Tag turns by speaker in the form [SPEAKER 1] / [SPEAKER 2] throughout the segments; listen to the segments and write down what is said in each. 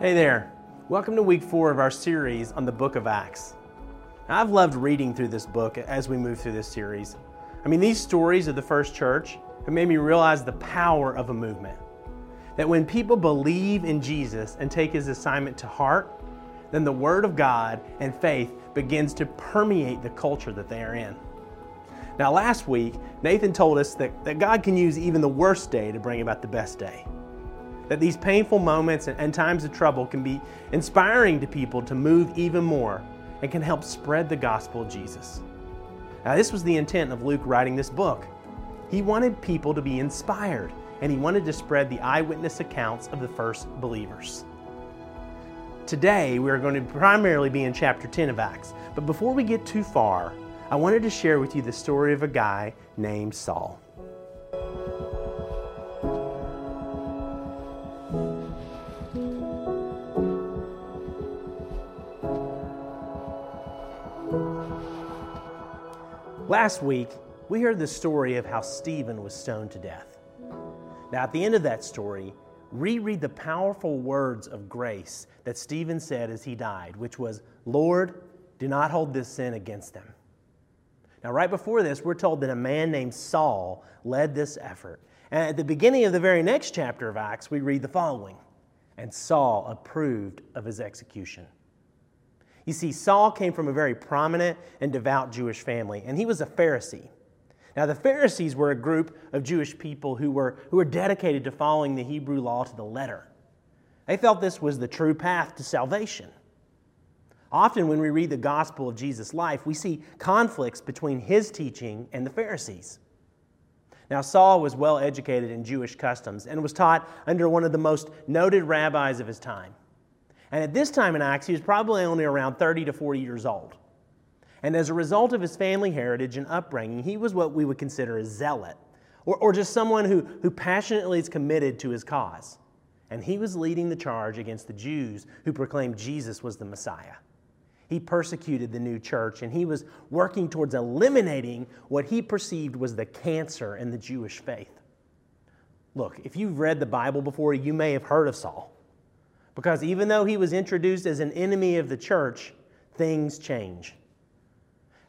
[SPEAKER 1] Hey there. Welcome to week four of our series on the book of Acts. Now, I've loved reading through this book as we move through this series. I mean, these stories of the first church have made me realize the power of a movement. That when people believe in Jesus and take his assignment to heart, then the Word of God and faith begins to permeate the culture that they are in. Now, last week, Nathan told us that, that God can use even the worst day to bring about the best day that these painful moments and times of trouble can be inspiring to people to move even more and can help spread the gospel of Jesus. Now, this was the intent of Luke writing this book. He wanted people to be inspired, and he wanted to spread the eyewitness accounts of the first believers. Today, we are going to primarily be in chapter 10 of Acts, but before we get too far, I wanted to share with you the story of a guy named Saul. Last week, we heard the story of how Stephen was stoned to death. Now, at the end of that story, reread the powerful words of grace that Stephen said as he died, which was, Lord, do not hold this sin against them. Now, right before this, we're told that a man named Saul led this effort. And at the beginning of the very next chapter of Acts, we read the following And Saul approved of his execution. You see, Saul came from a very prominent and devout Jewish family, and he was a Pharisee. Now, the Pharisees were a group of Jewish people who were, who were dedicated to following the Hebrew law to the letter. They felt this was the true path to salvation. Often, when we read the gospel of Jesus' life, we see conflicts between his teaching and the Pharisees. Now, Saul was well educated in Jewish customs and was taught under one of the most noted rabbis of his time. And at this time in Acts, he was probably only around 30 to 40 years old. And as a result of his family heritage and upbringing, he was what we would consider a zealot, or, or just someone who, who passionately is committed to his cause. And he was leading the charge against the Jews who proclaimed Jesus was the Messiah. He persecuted the new church and he was working towards eliminating what he perceived was the cancer in the Jewish faith. Look, if you've read the Bible before, you may have heard of Saul. Because even though he was introduced as an enemy of the church, things change.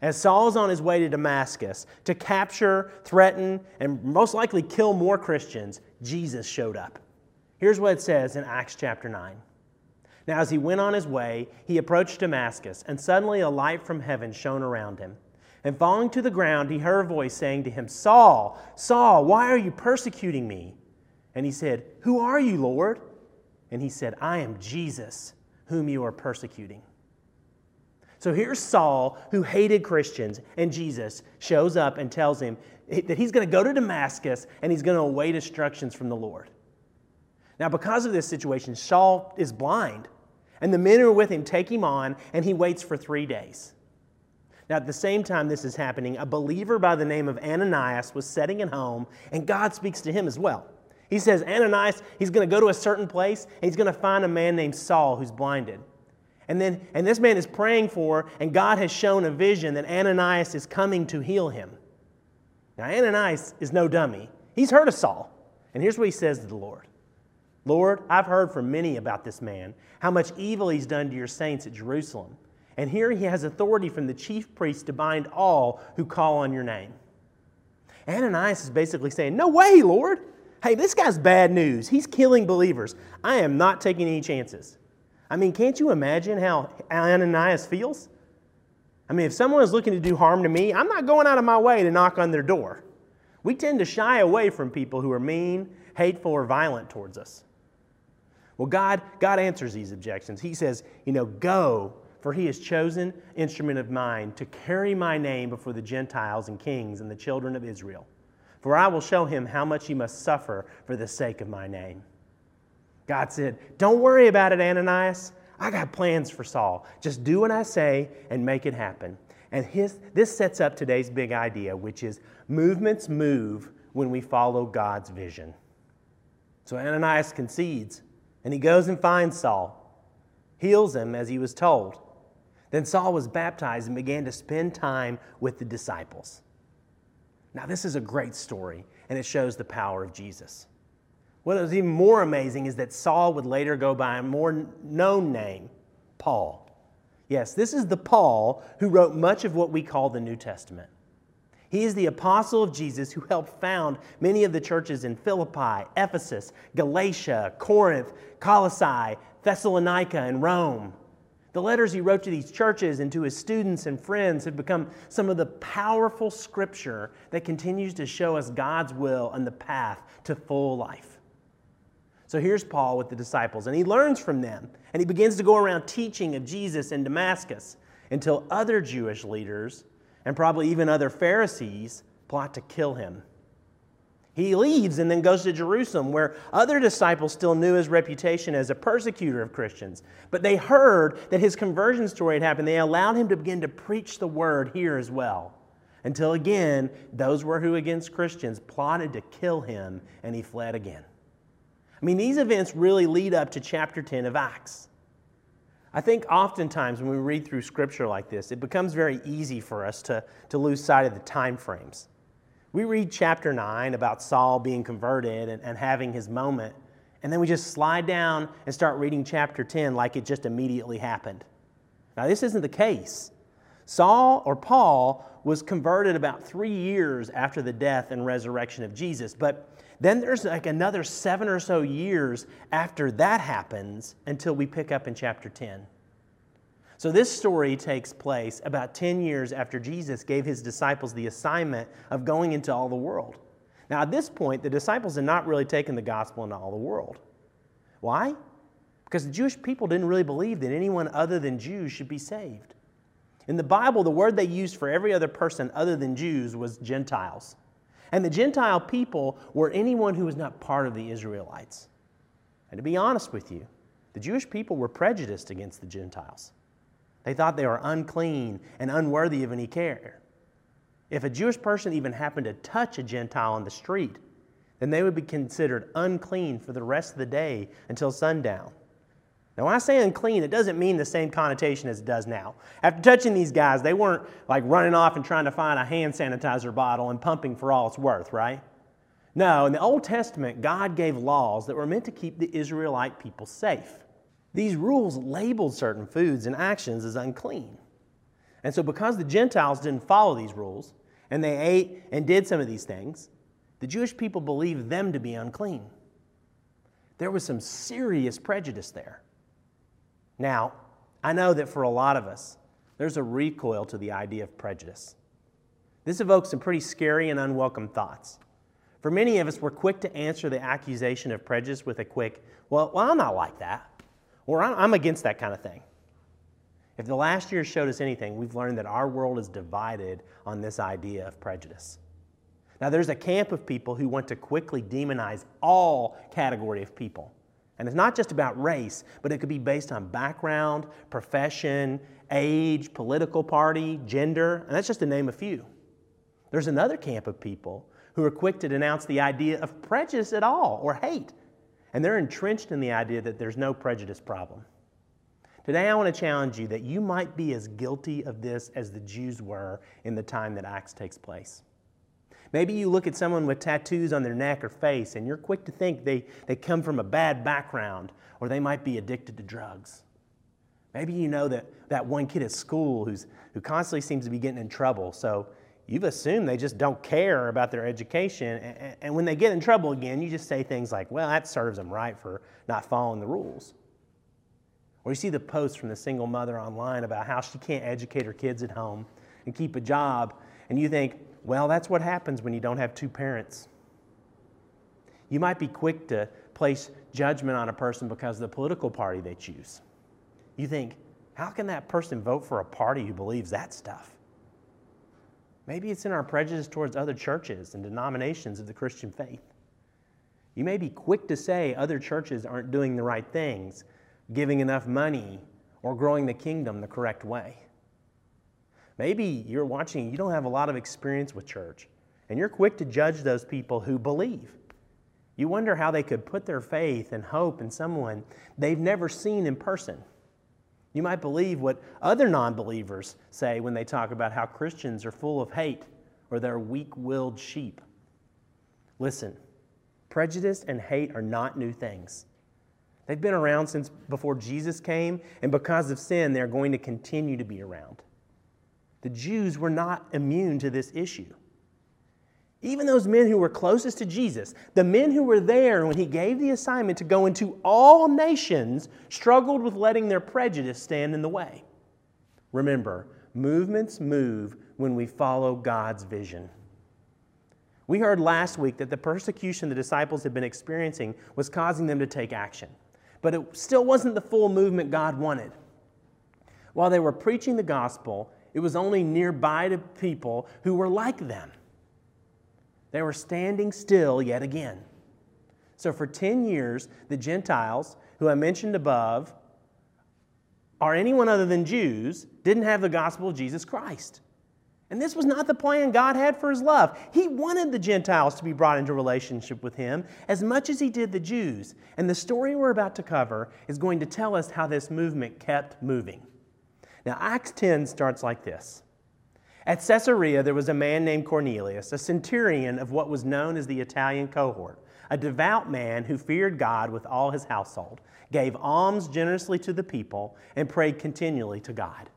[SPEAKER 1] As Saul's on his way to Damascus to capture, threaten, and most likely kill more Christians, Jesus showed up. Here's what it says in Acts chapter 9. Now, as he went on his way, he approached Damascus, and suddenly a light from heaven shone around him. And falling to the ground, he heard a voice saying to him, Saul, Saul, why are you persecuting me? And he said, Who are you, Lord? And he said, I am Jesus, whom you are persecuting. So here's Saul, who hated Christians, and Jesus shows up and tells him that he's going to go to Damascus and he's going to await instructions from the Lord. Now, because of this situation, Saul is blind, and the men who are with him take him on, and he waits for three days. Now, at the same time this is happening, a believer by the name of Ananias was sitting at home, and God speaks to him as well. He says, Ananias, he's going to go to a certain place and he's going to find a man named Saul who's blinded. And then, and this man is praying for, and God has shown a vision that Ananias is coming to heal him. Now, Ananias is no dummy. He's heard of Saul. And here's what he says to the Lord Lord, I've heard from many about this man, how much evil he's done to your saints at Jerusalem. And here he has authority from the chief priest to bind all who call on your name. Ananias is basically saying, No way, Lord. Hey, this guy's bad news. He's killing believers. I am not taking any chances. I mean, can't you imagine how Ananias feels? I mean, if someone is looking to do harm to me, I'm not going out of my way to knock on their door. We tend to shy away from people who are mean, hateful, or violent towards us. Well, God, God answers these objections. He says, you know, go, for he has chosen instrument of mine to carry my name before the Gentiles and kings and the children of Israel for I will show him how much he must suffer for the sake of my name. God said, Don't worry about it, Ananias. I got plans for Saul. Just do what I say and make it happen. And his, this sets up today's big idea, which is movements move when we follow God's vision. So Ananias concedes, and he goes and finds Saul, heals him as he was told. Then Saul was baptized and began to spend time with the disciples. Now, this is a great story, and it shows the power of Jesus. What is even more amazing is that Saul would later go by a more known name, Paul. Yes, this is the Paul who wrote much of what we call the New Testament. He is the apostle of Jesus who helped found many of the churches in Philippi, Ephesus, Galatia, Corinth, Colossae, Thessalonica, and Rome. The letters he wrote to these churches and to his students and friends have become some of the powerful scripture that continues to show us God's will and the path to full life. So here's Paul with the disciples, and he learns from them, and he begins to go around teaching of Jesus in Damascus until other Jewish leaders, and probably even other Pharisees, plot to kill him. He leaves and then goes to Jerusalem, where other disciples still knew his reputation as a persecutor of Christians. But they heard that his conversion story had happened. They allowed him to begin to preach the word here as well. Until again, those were who against Christians plotted to kill him, and he fled again. I mean, these events really lead up to chapter 10 of Acts. I think oftentimes when we read through scripture like this, it becomes very easy for us to, to lose sight of the time frames. We read chapter 9 about Saul being converted and, and having his moment, and then we just slide down and start reading chapter 10 like it just immediately happened. Now, this isn't the case. Saul or Paul was converted about three years after the death and resurrection of Jesus, but then there's like another seven or so years after that happens until we pick up in chapter 10. So this story takes place about 10 years after Jesus gave his disciples the assignment of going into all the world. Now, at this point, the disciples had not really taken the gospel into all the world. Why? Because the Jewish people didn't really believe that anyone other than Jews should be saved. In the Bible, the word they used for every other person other than Jews was Gentiles. And the Gentile people were anyone who was not part of the Israelites. And to be honest with you, the Jewish people were prejudiced against the Gentiles. They thought they were unclean and unworthy of any care. If a Jewish person even happened to touch a Gentile on the street, then they would be considered unclean for the rest of the day until sundown. Now, when I say unclean, it doesn't mean the same connotation as it does now. After touching these guys, they weren't like running off and trying to find a hand sanitizer bottle and pumping for all it's worth, right? No, in the Old Testament, God gave laws that were meant to keep the Israelite people safe. These rules labeled certain foods and actions as unclean. And so, because the Gentiles didn't follow these rules, and they ate and did some of these things, the Jewish people believed them to be unclean. There was some serious prejudice there. Now, I know that for a lot of us, there's a recoil to the idea of prejudice. This evokes some pretty scary and unwelcome thoughts. For many of us, we're quick to answer the accusation of prejudice with a quick, well, well I'm not like that, or I'm against that kind of thing. If the last year showed us anything, we've learned that our world is divided on this idea of prejudice. Now, there's a camp of people who want to quickly demonize all category of people. And it's not just about race, but it could be based on background, profession, age, political party, gender, and that's just to name a few. There's another camp of people who are quick to denounce the idea of prejudice at all or hate, and they're entrenched in the idea that there's no prejudice problem. Today, I want to challenge you that you might be as guilty of this as the Jews were in the time that Acts takes place. Maybe you look at someone with tattoos on their neck or face and you're quick to think they, they come from a bad background or they might be addicted to drugs. Maybe you know that, that one kid at school who's, who constantly seems to be getting in trouble, so you've assumed they just don't care about their education. And, when they get in trouble again, you just say things like, well, that serves them right for not following the rules. Or you see the post from the single mother online about how she can't educate her kids at home and keep a job, and you think, well, that's what happens when you don't have two parents. You might be quick to place judgment on a person because of the political party they choose. You think, how can that person vote for a party who believes that stuff? Maybe it's in our prejudice towards other churches and denominations of the Christian faith. You may be quick to say other churches aren't doing the right things, giving enough money, or growing the kingdom the correct way. Maybe you're watching, you don't have a lot of experience with church, and you're quick to judge those people who believe. You wonder how they could put their faith and hope in someone they've never seen in person. You might believe what other non believers say when they talk about how Christians are full of hate or they're weak willed sheep. Listen, Prejudice and hate are not new things. They've been around since before Jesus came, and because of sin, they're going to continue to be around. The Jews were not immune to this issue. Even those men who were closest to Jesus, the men who were there when he gave the assignment to go into all nations, struggled with letting their prejudice stand in the way. Remember, movements move when we follow God's vision. We heard last week that the persecution the disciples had been experiencing was causing them to take action, but it still wasn't the full movement God wanted. While they were preaching the gospel, it was only nearby to people who were like them. They were standing still yet again. So, for 10 years, the Gentiles, who I mentioned above, or anyone other than Jews, didn't have the gospel of Jesus Christ. And this was not the plan God had for his love. He wanted the Gentiles to be brought into relationship with him as much as he did the Jews. And the story we're about to cover is going to tell us how this movement kept moving. Now, Acts 10 starts like this At Caesarea, there was a man named Cornelius, a centurion of what was known as the Italian cohort, a devout man who feared God with all his household, gave alms generously to the people, and prayed continually to God.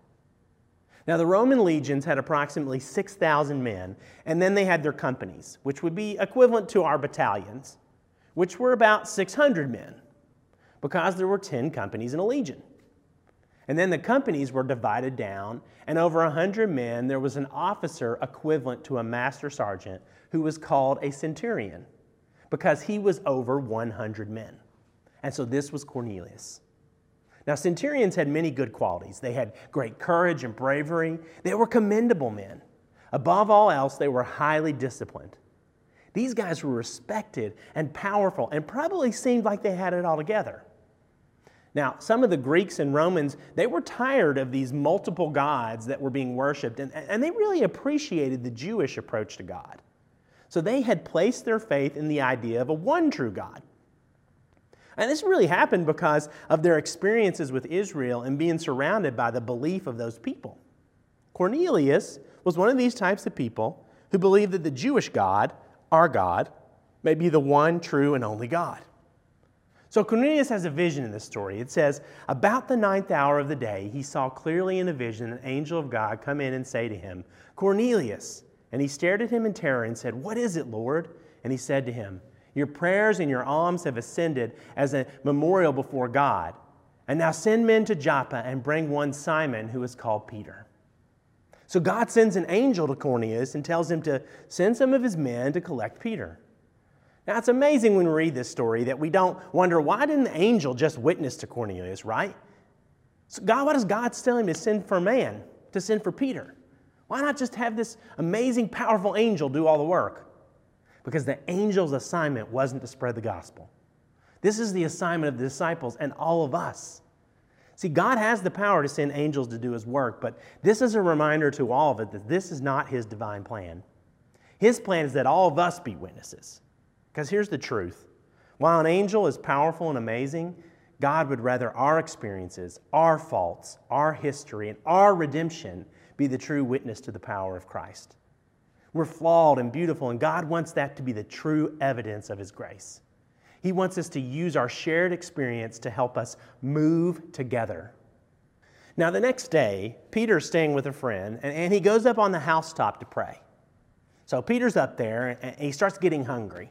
[SPEAKER 1] Now, the Roman legions had approximately 6,000 men, and then they had their companies, which would be equivalent to our battalions, which were about 600 men, because there were 10 companies in a legion. And then the companies were divided down, and over 100 men, there was an officer equivalent to a master sergeant who was called a centurion because he was over 100 men. And so this was Cornelius. Now, centurions had many good qualities. They had great courage and bravery, they were commendable men. Above all else, they were highly disciplined. These guys were respected and powerful and probably seemed like they had it all together. Now, some of the Greeks and Romans, they were tired of these multiple gods that were being worshiped, and, and they really appreciated the Jewish approach to God. So they had placed their faith in the idea of a one true God. And this really happened because of their experiences with Israel and being surrounded by the belief of those people. Cornelius was one of these types of people who believed that the Jewish God, our God, may be the one true and only God. So Cornelius has a vision in this story. It says, About the ninth hour of the day, he saw clearly in a vision an angel of God come in and say to him, Cornelius. And he stared at him in terror and said, What is it, Lord? And he said to him, Your prayers and your alms have ascended as a memorial before God. And now send men to Joppa and bring one Simon who is called Peter. So God sends an angel to Cornelius and tells him to send some of his men to collect Peter. Now, it's amazing when we read this story that we don't wonder why didn't the angel just witness to Cornelius, right? So God, why does God tell him to send for man, to send for Peter? Why not just have this amazing, powerful angel do all the work? Because the angel's assignment wasn't to spread the gospel. This is the assignment of the disciples and all of us. See, God has the power to send angels to do his work, but this is a reminder to all of it that this is not his divine plan. His plan is that all of us be witnesses. Because here's the truth while an angel is powerful and amazing, God would rather our experiences, our faults, our history, and our redemption be the true witness to the power of Christ. We're flawed and beautiful, and God wants that to be the true evidence of His grace. He wants us to use our shared experience to help us move together. Now, the next day, Peter's staying with a friend, and, he goes up on the housetop to pray. So, Peter's up there, and he starts getting hungry.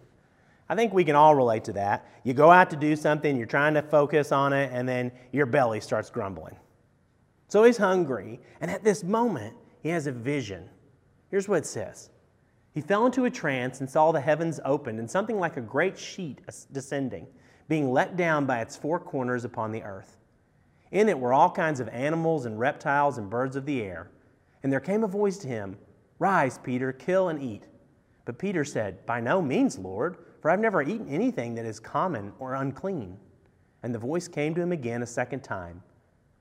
[SPEAKER 1] I think we can all relate to that. You go out to do something, you're trying to focus on it, and then your belly starts grumbling. So he's hungry, and at this moment, he has a vision. Here's what it says He fell into a trance and saw the heavens opened and something like a great sheet descending, being let down by its four corners upon the earth. In it were all kinds of animals and reptiles and birds of the air. And there came a voice to him Rise, Peter, kill and eat. But Peter said, By no means, Lord for I've never eaten anything that is common or unclean. And the voice came to him again a second time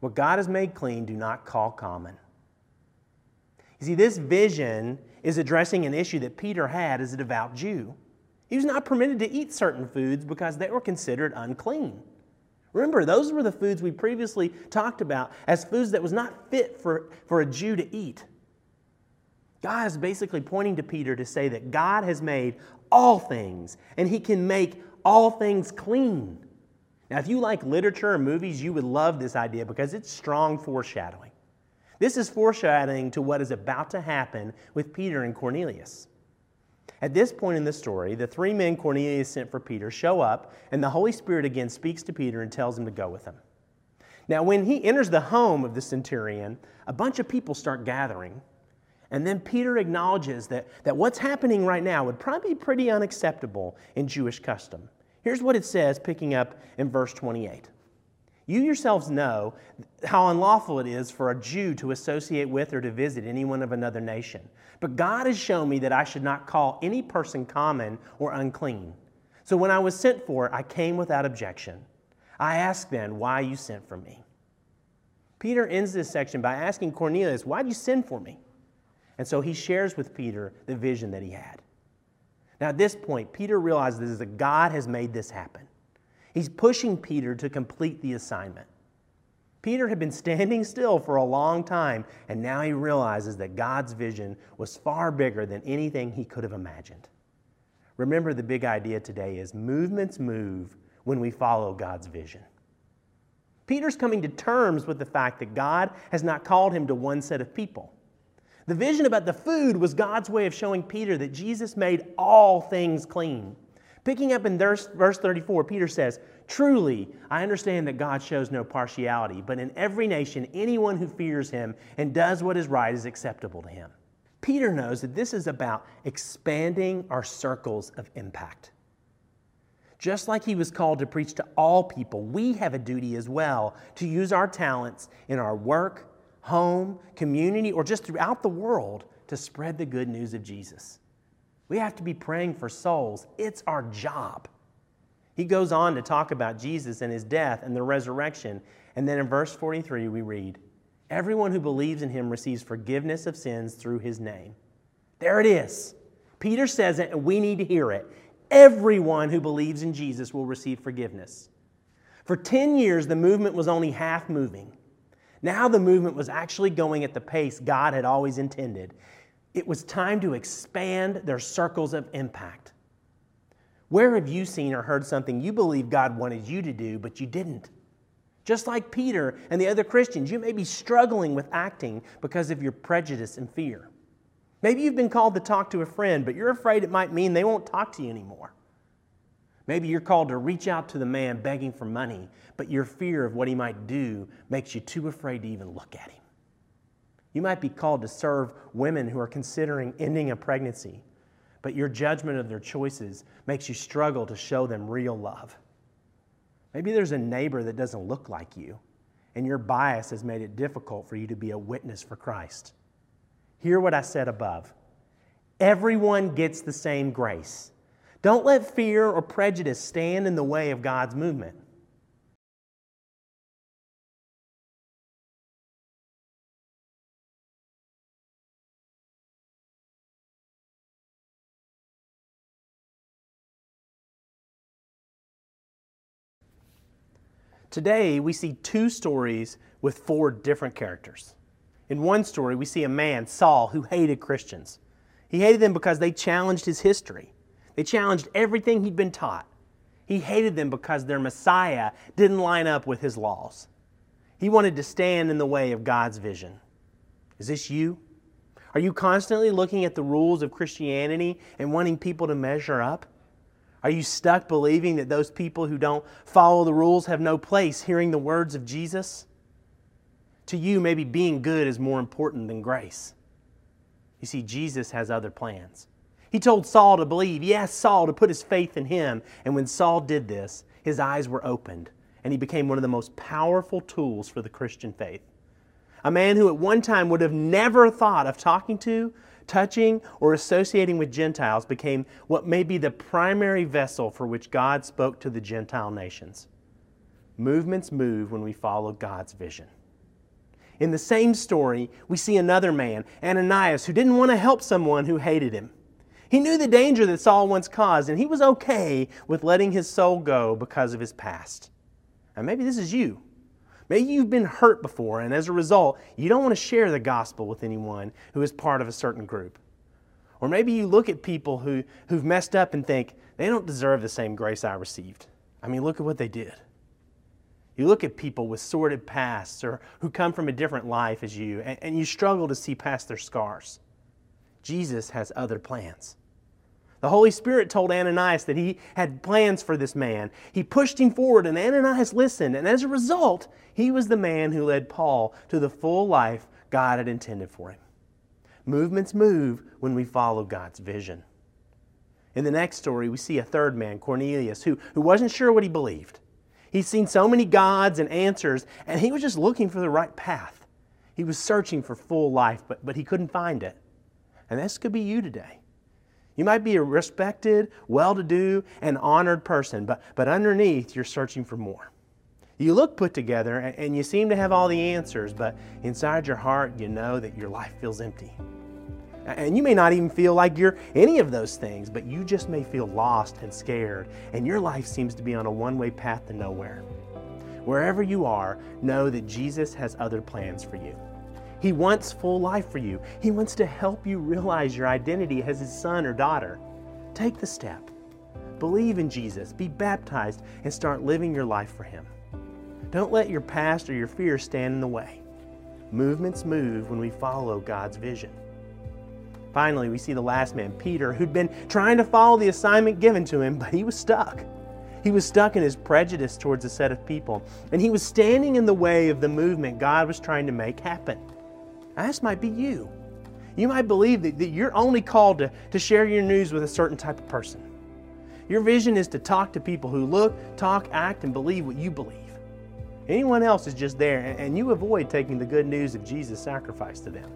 [SPEAKER 1] What God has made clean, do not call common. You see, this vision is addressing an issue that Peter had as a devout Jew. He was not permitted to eat certain foods because they were considered unclean. Remember, those were the foods we previously talked about as foods that was not fit for, for a Jew to eat. God is basically pointing to Peter to say that God has made all things and he can make all things clean. Now, if you like literature or movies, you would love this idea because it's strong foreshadowing. This is foreshadowing to what is about to happen with Peter and Cornelius. At this point in the story, the three men Cornelius sent for Peter show up, and the Holy Spirit again speaks to Peter and tells him to go with them. Now, when he enters the home of the centurion, a bunch of people start gathering. And then Peter acknowledges that, that what's happening right now would probably be pretty unacceptable in Jewish custom. Here's what it says, picking up in verse 28. You yourselves know how unlawful it is for a Jew to associate with or to visit anyone of another nation. But God has shown me that I should not call any person common or unclean. So when I was sent for, I came without objection. I asked then why you sent for me. Peter ends this section by asking Cornelius, Why did you send for me? And so he shares with Peter the vision that he had. Now, at this point, Peter realizes that God has made this happen. He's pushing Peter to complete the assignment. Peter had been standing still for a long time, and now he realizes that God's vision was far bigger than anything he could have imagined. Remember, the big idea today is movements move when we follow God's vision. Peter's coming to terms with the fact that God has not called him to one set of people. The vision about the food was God's way of showing Peter that Jesus made all things clean. Picking up in verse 34, Peter says, Truly, I understand that God shows no partiality, but in every nation, anyone who fears him and does what is right is acceptable to him. Peter knows that this is about expanding our circles of impact. Just like he was called to preach to all people, we have a duty as well to use our talents in our work, home, community, or just throughout the world to spread the good news of Jesus. We have to be praying for souls. It's our job. He goes on to talk about Jesus and his death and the resurrection. And then in verse 43, we read, Everyone who believes in him receives forgiveness of sins through his name. There it is. Peter says it, and we need to hear it. Everyone who believes in Jesus will receive forgiveness. For 10 years, the movement was only half moving. Now the movement was actually going at the pace God had always intended. It was time to expand their circles of impact. Where have you seen or heard something you believe God wanted you to do, but you didn't? Just like Peter and the other Christians, you may be struggling with acting because of your prejudice and fear. Maybe you've been called to talk to a friend, but you're afraid it might mean they won't talk to you anymore. Maybe you're called to reach out to the man begging for money, but your fear of what he might do makes you too afraid to even look at him. You might be called to serve women who are considering ending a pregnancy, but your judgment of their choices makes you struggle to show them real love. Maybe there's a neighbor that doesn't look like you, and your bias has made it difficult for you to be a witness for Christ. Hear what I said above. Everyone gets the same grace. Don't let fear or prejudice stand in the way of God's movement. Today, we see two stories with four different characters. In one story, we see a man, Saul, who hated Christians. He hated them because they challenged his history. They challenged everything he'd been taught. He hated them because their Messiah didn't line up with his laws. He wanted to stand in the way of God's vision. Is this you? Are you constantly looking at the rules of Christianity and wanting people to measure up? Are you stuck believing that those people who don't follow the rules have no place hearing the words of Jesus? To you, maybe being good is more important than grace. You see, Jesus has other plans. He told Saul to believe, yes, Saul, to put his faith in him. And when Saul did this, his eyes were opened, and he became one of the most powerful tools for the Christian faith. A man who at one time would have never thought of talking to, touching, or associating with Gentiles became what may be the primary vessel for which God spoke to the Gentile nations. Movements move when we follow God's vision. In the same story, we see another man, Ananias, who didn't want to help someone who hated him. He knew the danger that Saul once caused, and he was okay with letting his soul go because of his past. And maybe this is you. Maybe you've been hurt before, and as a result, you don't want to share the gospel with anyone who is part of a certain group. Or maybe you look at people who, who've messed up and think, they don't deserve the same grace I received. I mean, look at what they did. You look at people with sordid pasts or who come from a different life as you, and, and you struggle to see past their scars. Jesus has other plans. The Holy Spirit told Ananias that he had plans for this man. He pushed him forward, and Ananias listened, and as a result, he was the man who led Paul to the full life God had intended for him. Movements move when we follow God's vision. In the next story, we see a third man, Cornelius, who, who wasn't sure what he believed. He'd seen so many gods and answers, and he was just looking for the right path. He was searching for full life, but, but he couldn't find it. And this could be you today. You might be a respected, well to do, and honored person, but, but underneath, you're searching for more. You look put together and you seem to have all the answers, but inside your heart, you know that your life feels empty. And you may not even feel like you're any of those things, but you just may feel lost and scared, and your life seems to be on a one way path to nowhere. Wherever you are, know that Jesus has other plans for you. He wants full life for you. He wants to help you realize your identity as His son or daughter. Take the step. Believe in Jesus, be baptized, and start living your life for Him. Don't let your past or your fears stand in the way. Movements move when we follow God's vision. Finally, we see the last man, Peter, who'd been trying to follow the assignment given to him, but he was stuck. He was stuck in his prejudice towards a set of people, and he was standing in the way of the movement God was trying to make happen. This might be you. You might believe that, that you're only called to, to share your news with a certain type of person. Your vision is to talk to people who look, talk, act, and believe what you believe. Anyone else is just there, and, and you avoid taking the good news of Jesus' sacrifice to them.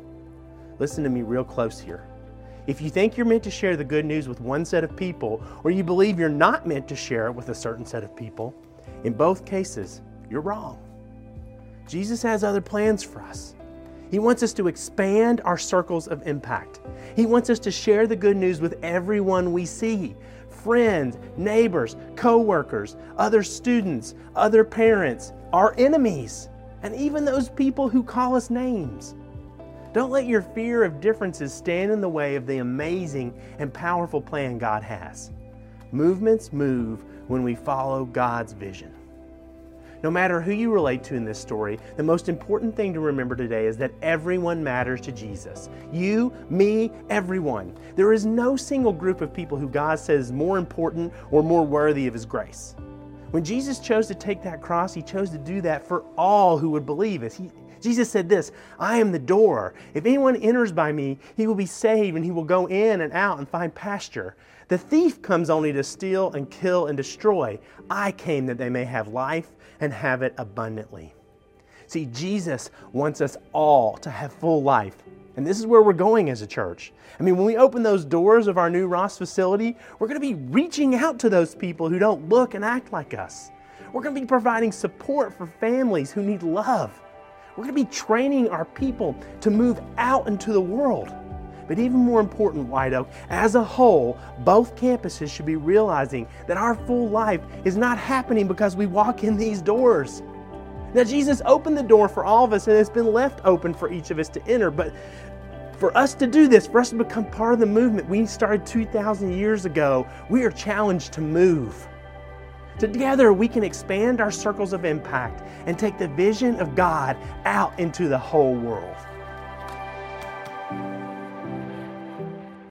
[SPEAKER 1] Listen to me real close here. If you think you're meant to share the good news with one set of people, or you believe you're not meant to share it with a certain set of people, in both cases, you're wrong. Jesus has other plans for us. He wants us to expand our circles of impact. He wants us to share the good news with everyone we see friends, neighbors, co-workers, other students, other parents, our enemies, and even those people who call us names. Don't let your fear of differences stand in the way of the amazing and powerful plan God has. Movements move when we follow God's vision. No matter who you relate to in this story, the most important thing to remember today is that everyone matters to Jesus. You, me, everyone. There is no single group of people who God says is more important or more worthy of His grace. When Jesus chose to take that cross, He chose to do that for all who would believe. As he, Jesus said this I am the door. If anyone enters by me, he will be saved and he will go in and out and find pasture. The thief comes only to steal and kill and destroy. I came that they may have life and have it abundantly. See, Jesus wants us all to have full life. And this is where we're going as a church. I mean, when we open those doors of our new Ross facility, we're going to be reaching out to those people who don't look and act like us. We're going to be providing support for families who need love. We're going to be training our people to move out into the world. But even more important, White Oak, as a whole, both campuses should be realizing that our full life is not happening because we walk in these doors. Now, Jesus opened the door for all of us and it's been left open for each of us to enter. But for us to do this, for us to become part of the movement we started 2,000 years ago, we are challenged to move. Together, we can expand our circles of impact and take the vision of God out into the whole world.